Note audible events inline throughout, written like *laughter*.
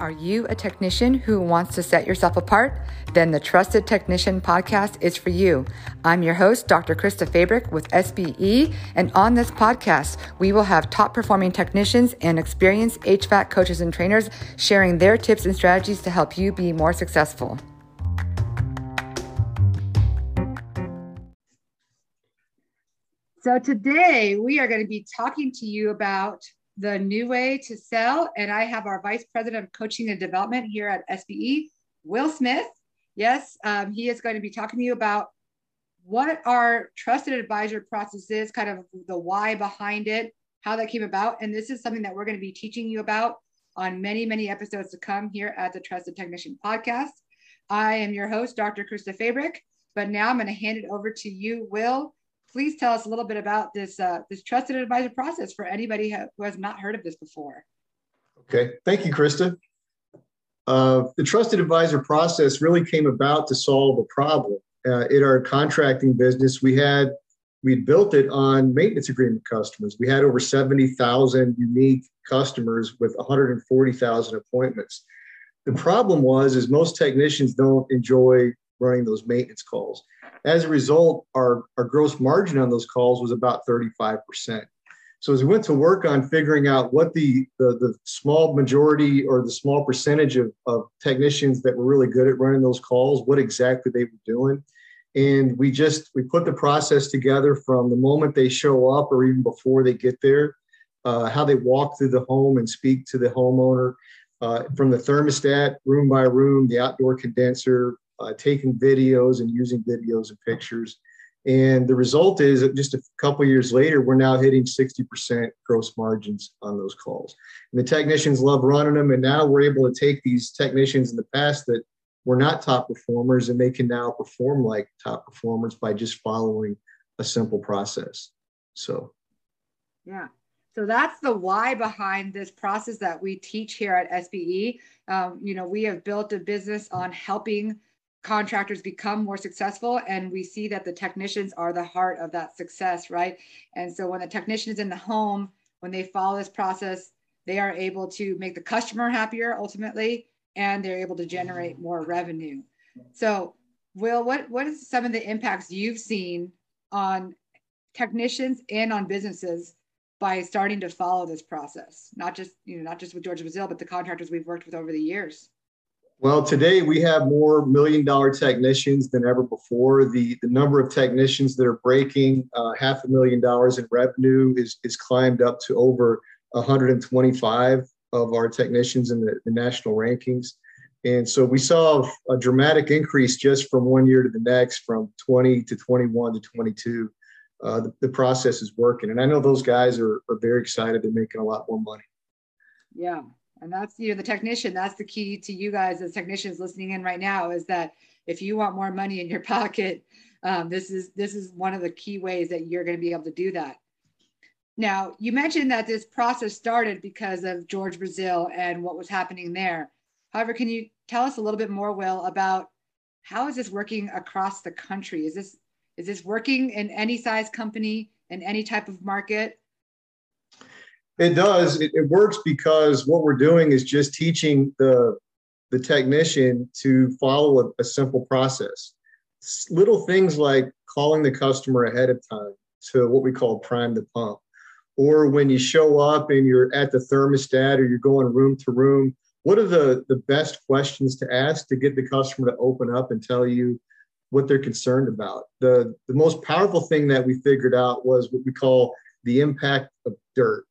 Are you a technician who wants to set yourself apart? Then the Trusted Technician podcast is for you. I'm your host, Dr. Krista Fabric with SBE, and on this podcast, we will have top performing technicians and experienced HVAC coaches and trainers sharing their tips and strategies to help you be more successful. So, today we are going to be talking to you about the new way to sell. And I have our Vice President of Coaching and Development here at SBE, Will Smith. Yes, um, he is going to be talking to you about what our trusted advisor process is, kind of the why behind it, how that came about. And this is something that we're going to be teaching you about on many, many episodes to come here at the Trusted Technician Podcast. I am your host, Dr. Krista Fabric, but now I'm going to hand it over to you, Will, please tell us a little bit about this uh, this trusted advisor process for anybody who has not heard of this before. Okay, thank you, Krista. Uh, the trusted advisor process really came about to solve a problem. Uh, in our contracting business, we had we built it on maintenance agreement customers. We had over 70,000 unique customers with 140,000 appointments. The problem was is most technicians don't enjoy running those maintenance calls. As a result, our, our gross margin on those calls was about 35%. So as we went to work on figuring out what the, the, the small majority or the small percentage of, of technicians that were really good at running those calls, what exactly they were doing. And we just, we put the process together from the moment they show up or even before they get there, uh, how they walk through the home and speak to the homeowner, uh, from the thermostat, room by room, the outdoor condenser, uh, taking videos and using videos and pictures. And the result is that just a couple years later, we're now hitting 60% gross margins on those calls. And the technicians love running them. And now we're able to take these technicians in the past that were not top performers and they can now perform like top performers by just following a simple process. So, yeah. So that's the why behind this process that we teach here at SBE. Um, you know, we have built a business on helping contractors become more successful and we see that the technicians are the heart of that success right? And so when the technician is in the home when they follow this process they are able to make the customer happier ultimately and they're able to generate more revenue. So will what what is some of the impacts you've seen on technicians and on businesses by starting to follow this process? Not just you know not just with George Brazil but the contractors we've worked with over the years well, today we have more million dollar technicians than ever before. The, the number of technicians that are breaking uh, half a million dollars in revenue is, is climbed up to over 125 of our technicians in the, the national rankings. And so we saw a dramatic increase just from one year to the next, from 20 to 21 to 22. Uh, the, the process is working. And I know those guys are, are very excited. They're making a lot more money. Yeah, and that's you know the technician that's the key to you guys as technicians listening in right now is that if you want more money in your *laughs* pocket um, this is this is one of the key ways that you're going to be able to do that. Now you mentioned that this process started because of George Brazil and what was happening there. However can you tell us a little bit more will about how is this working across the country? Is this is this working in any size company in any type of market it does. It, it, works because what we're doing is just teaching the the technician to follow a, a simple process. Little things like calling the customer ahead of time to what we call prime the pump, or when you show up and you're at the thermostat or you're going room to room. What are the the best questions to ask to get the customer to open up and tell you what they're concerned about? The the most powerful thing that we figured out was what we call the impact of dirt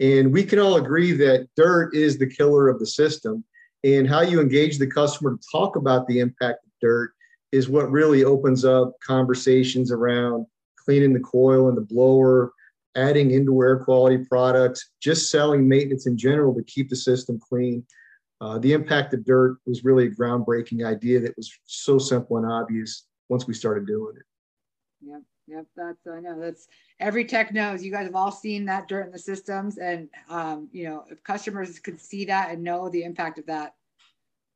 and we can all agree that dirt is the killer of the system. And how you engage the customer to talk about the impact of dirt is what really opens up conversations around cleaning the coil and the blower, adding indoor air quality products, just selling maintenance in general to keep the system clean. Uh, the impact of dirt was really a groundbreaking idea that was so simple and obvious once we started doing it. Yep, yep, that's I know that's every tech knows you guys have all seen that dirt in the systems and um, you know if customers could see that and know the impact of that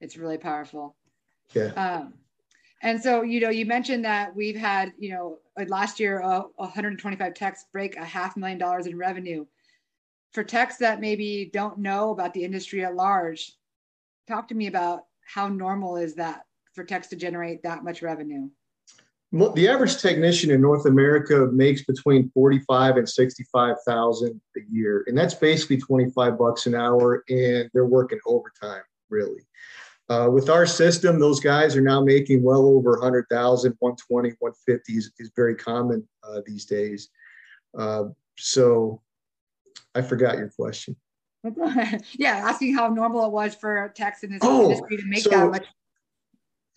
it's really powerful. Yeah. Um, and so you know you mentioned that we've had you know last year uh, 125 techs break a half million dollars in revenue. For techs that maybe don't know about the industry at large talk to me about how normal is that for techs to generate that much revenue? The average technician in North America makes between 45 and 65,000 a year. And that's basically 25 bucks an hour and they're working overtime really. Uh, with our system, those guys are now making well over 100,000, 120, 150 is, is very common uh, these days. Uh, so I forgot your question. *laughs* yeah, asking how normal it was for techs in this oh, industry to make so, that much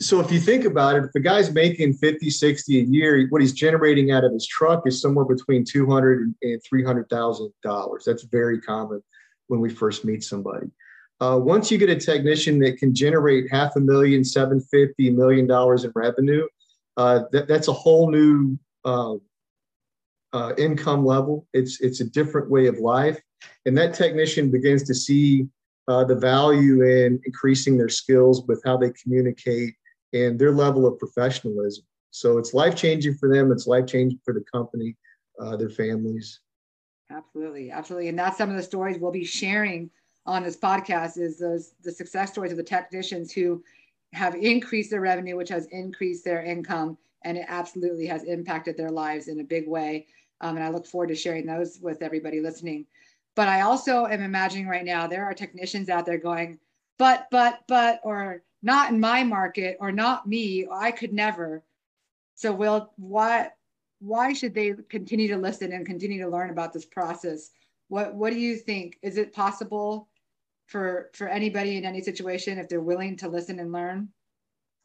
so if you think about it, if the guy's making 50, 60 a year, what he's generating out of his truck is somewhere between 200 and $300,000. That's very common when we first meet somebody. Uh, once you get a technician that can generate half a million, 750 million dollars in revenue, uh, that, that's a whole new uh, uh, income level. It's it's a different way of life, and that technician begins to see uh, the value in increasing their skills with how they communicate and their level of professionalism. So it's life changing for them. It's life changing for the company, uh, their families. Absolutely, absolutely, and that's some of the stories we'll be sharing on this podcast. Is those the success stories of the technicians who have increased their revenue, which has increased their income, and it absolutely has impacted their lives in a big way. Um, and I look forward to sharing those with everybody listening. But I also am imagining right now there are technicians out there going, but, but, but, or not in my market or not me i could never. So will why why should they continue to listen and continue to learn about this process? What what do you think? Is it possible for for anybody in any situation if they're willing to listen and learn?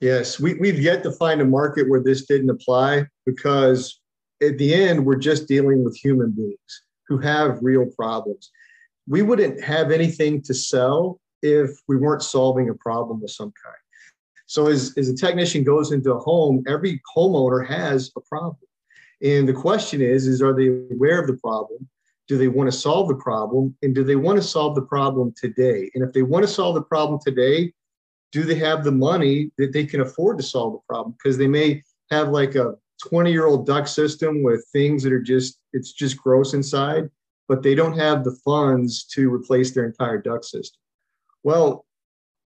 Yes we, we've yet to find a market where this didn't apply because at the end we're just dealing with human beings who have real problems. We wouldn't have anything to sell if we weren't solving a problem of some kind. So as, as a technician goes into a home, every homeowner has a problem. And the question is, is are they aware of the problem? Do they want to solve the problem? And do they want to solve the problem today? And if they want to solve the problem today, do they have the money that they can afford to solve the problem? Because they may have like a 20 year old duct system with things that are just, it's just gross inside, but they don't have the funds to replace their entire duct system. Well,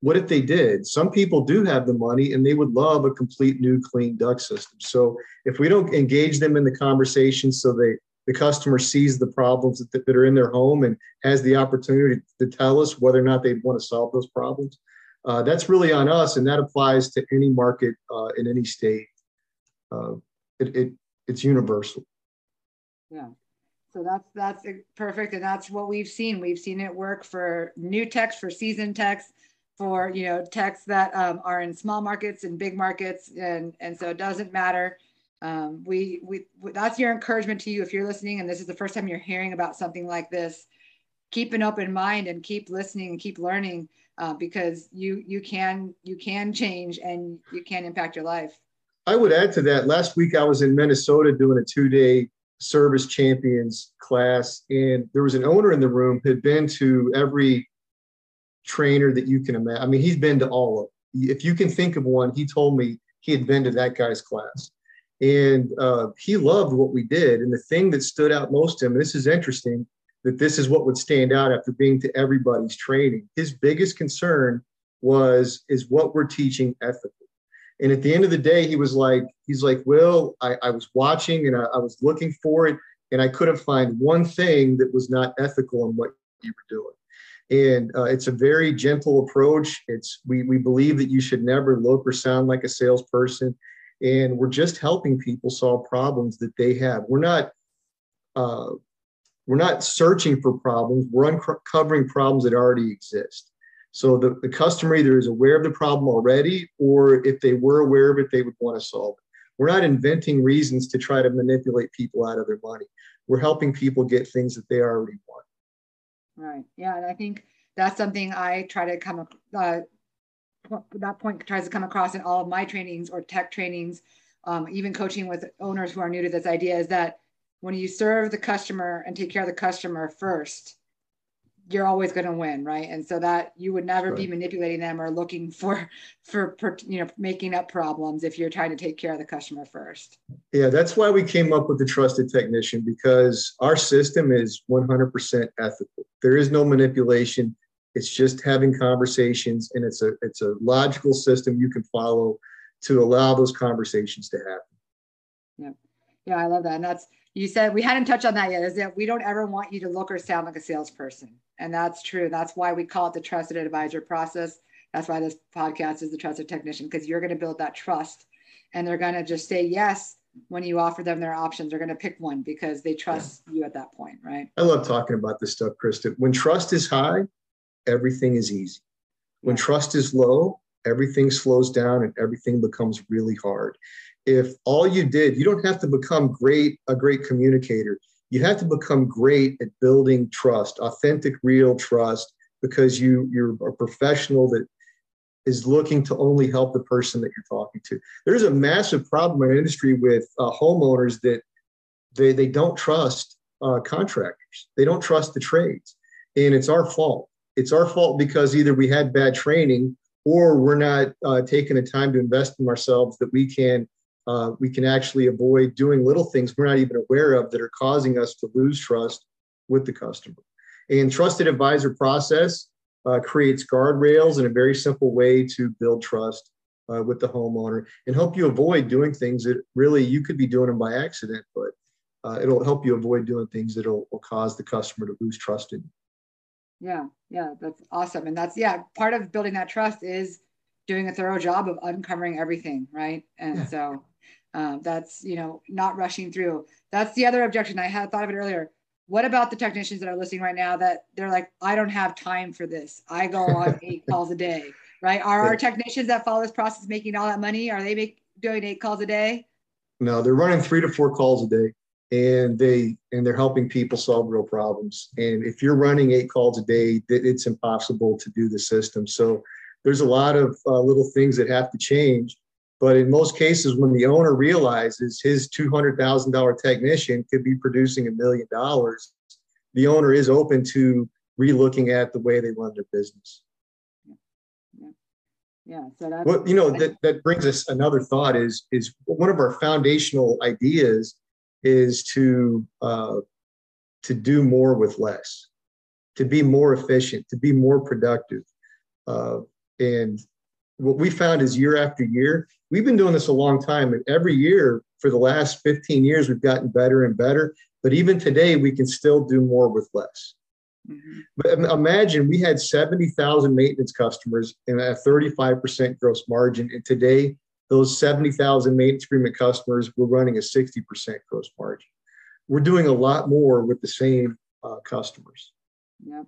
what if they did? Some people do have the money and they would love a complete new clean duct system. So if we don't engage them in the conversation so they the customer sees the problems that, that are in their home and has the opportunity to tell us whether or not they want to solve those problems. Uh, that's really on us, and that applies to any market uh, in any state. Uh, it, it, it's universal. Yeah. So that's that's perfect, and that's what we've seen. We've seen it work for new techs, for seasoned techs, for you know techs that um, are in small markets and big markets, and and so it doesn't matter. Um, we we that's your encouragement to you if you're listening, and this is the first time you're hearing about something like this. Keep an open mind and keep listening and keep learning uh, because you you can you can change and you can impact your life. I would add to that. Last week I was in Minnesota doing a two day service champions class, and there was an owner in the room who had been to every trainer that you can imagine. I mean, he's been to all of them. If you can think of one, he told me he had been to that guy's class. And uh, he loved what we did. And the thing that stood out most to him, this is interesting, that this is what would stand out after being to everybody's training. His biggest concern was is what we're teaching ethical. And at the end of the day, he was like, he's like, Will, I, I was watching and I, I, was looking for it, and I couldn't find one thing that was not ethical in what you were doing. And uh, it's a very gentle approach. It's we we believe that you should never look or sound like a salesperson, and we're just helping people solve problems that they have. We're not. Uh, we're not searching for problems. We're uncovering problems that already exist. So the, the customer either is aware of the problem already, or if they were aware of it, they would want to solve it. We're not inventing reasons to try to manipulate people out of their money. We're helping people get things that they already want. Right. Yeah. And I think that's something I try to come, uh, that point tries to come across in all of my trainings or tech trainings, um, even coaching with owners who are new to this idea is that when you serve the customer and take care of the customer first, you're always going to win right and so that you would never right. be manipulating them or looking *laughs* for for you know making up problems if you're trying to take care of the customer first yeah that's why we came up with the trusted technician because our system is 100% ethical there is no manipulation It's just having conversations, and it's a it's a logical system you can follow to allow those conversations to happen. Yeah, yeah, I love that. And that's you said we hadn't touched on that yet. Is that we don't ever want you to look or sound like a salesperson, and that's true. That's why we call it the trusted advisor process. That's why this podcast is the trusted technician because you're going to build that trust, and they're going to just say yes when you offer them their options, they're going to pick one because they trust yeah. you at that point, right? I love talking about this stuff, Krista. When trust is high, everything is easy. When yeah. trust is low, everything slows down and everything becomes really hard. If all you did, you don't have to become great, a great communicator. You have to become great at building trust, authentic, real trust, because you you're a professional that is looking to only help the person that you're talking to. There's a massive problem in industry with uh, homeowners that they, they don't trust uh, contractors. They don't trust the trades. And it's our fault. It's our fault because either we had bad training or we're not uh, taking the time to invest in ourselves that we can uh, we can actually avoid doing little things we're not even aware of that are causing us to lose trust with the customer. And trusted advisor process uh, creates guardrails and a very simple way to build trust uh, with the homeowner and help you avoid doing things that really you could be doing them by accident, but uh, it'll help you avoid doing things that will cause the customer to lose trust in you. Yeah, yeah, that's awesome. And that's, yeah, part of building that trust is doing a thorough job of uncovering everything, right? And yeah. so um, that's, you know, not rushing through. That's the other objection. I had thought of it earlier what about the technicians that are listening right now that they're like, I don't have time for this. I go *laughs* on eight calls a day, right? Are our technicians that follow this process making all that money? Are they make, doing eight calls a day? No, they're running three to four calls a day and they and they're helping people solve real problems. And if you're running eight calls a day, it's impossible to do the system. So there's a lot of uh, little things that have to change but in most cases, when the owner realizes his $200,000 technician could be producing a million dollars, the owner is open to relooking at the way they run their business. Yeah. Yeah. So that's, well, you know, that, that brings us another thought is, is one of our foundational ideas is to, uh, to do more with less, to be more efficient, to be more productive. Uh, and what we found is year after year, we've been doing this a long time, and every year for the last 15 years, we've gotten better and better. But even today, we can still do more with less. Mm-hmm. But imagine we had 70,000 maintenance customers and a 35% gross margin. And today, those 70,000 maintenance agreement customers, we're running a 60% gross margin. We're doing a lot more with the same uh, customers. Yep.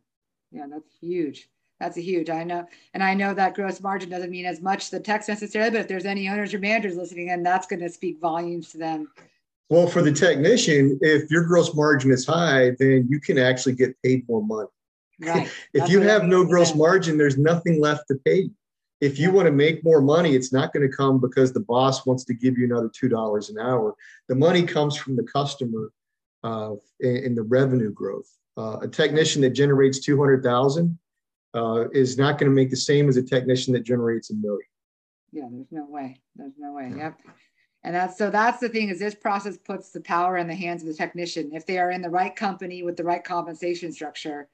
Yeah, that's huge that's a huge i know and i know that gross margin doesn't mean as much the text necessarily but if there's any owners or managers listening in that's going to speak volumes to them. Well for the technician if your gross margin is high then you can actually get paid more money. Right. *laughs* If you have no gross margin there's nothing left to pay if you want to make more money it's not going to come because the boss wants to give you another two dollars an hour. The money comes from the customer uh, in, the revenue growth. Uh, a technician that generates 200000 uh, is not going to make the same as a technician that generates a million. Yeah, there's no way. There's no way. Yep. And that's so that's the thing is this process puts the power in the hands of the technician. If they are in the right company with the right compensation structure,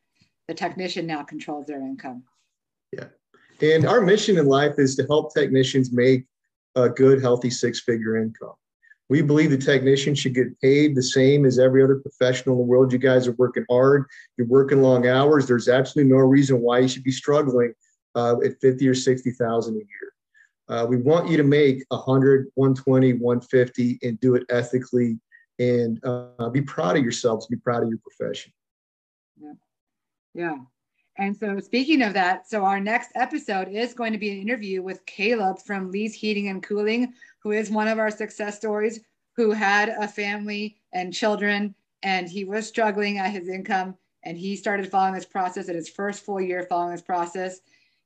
the technician now controls their income. Yeah. And our mission in life is to help technicians make a good, healthy six figure income. We believe the technician should get paid the same as every other professional in the world. You guys are working hard. You're working long hours. There's absolutely no reason why you should be struggling uh, at 50 or 60,000 a year. Uh, we want you to make 100, 120, 150 and do it ethically and uh, be proud of yourselves, be proud of your profession. Yeah. Yeah. And so, speaking of that, so our next episode is going to be an interview with Caleb from Lee's Heating and Cooling, who is one of our success stories, who had a family and children, and he was struggling at his income. And he started following this process at his first full year following this process.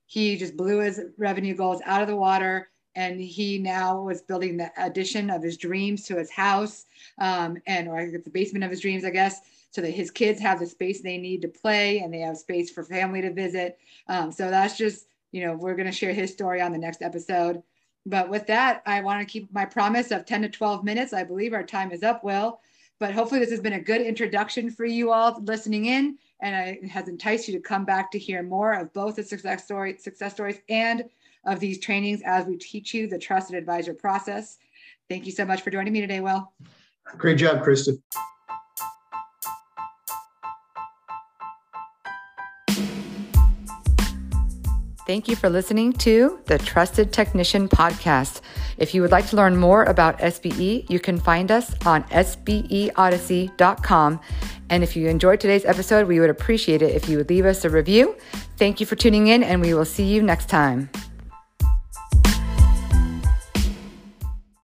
He just blew his revenue goals out of the water. And he now was building the addition of his dreams to his house, um, and or the basement of his dreams, I guess so that his kids have the space they need to play and they have space for family to visit. Um, so that's just, you know, we're going to share his story on the next episode. But with that, I want to keep my promise of 10 to 12 minutes. I believe our time is up, Will. But hopefully, this has been a good introduction for you all listening in, and it has enticed you to come back to hear more of both the success story, success stories, and of these trainings as we teach you the trusted advisor process. Thank you so much for joining me today, Will. Great job, Krista. Thank you for listening to the Trusted Technician Podcast. If you would like to learn more about SBE, you can find us on sbeodyssey.com. And if you enjoyed today's episode, we would appreciate it if you would leave us a review. Thank you for tuning in, and we will see you next time.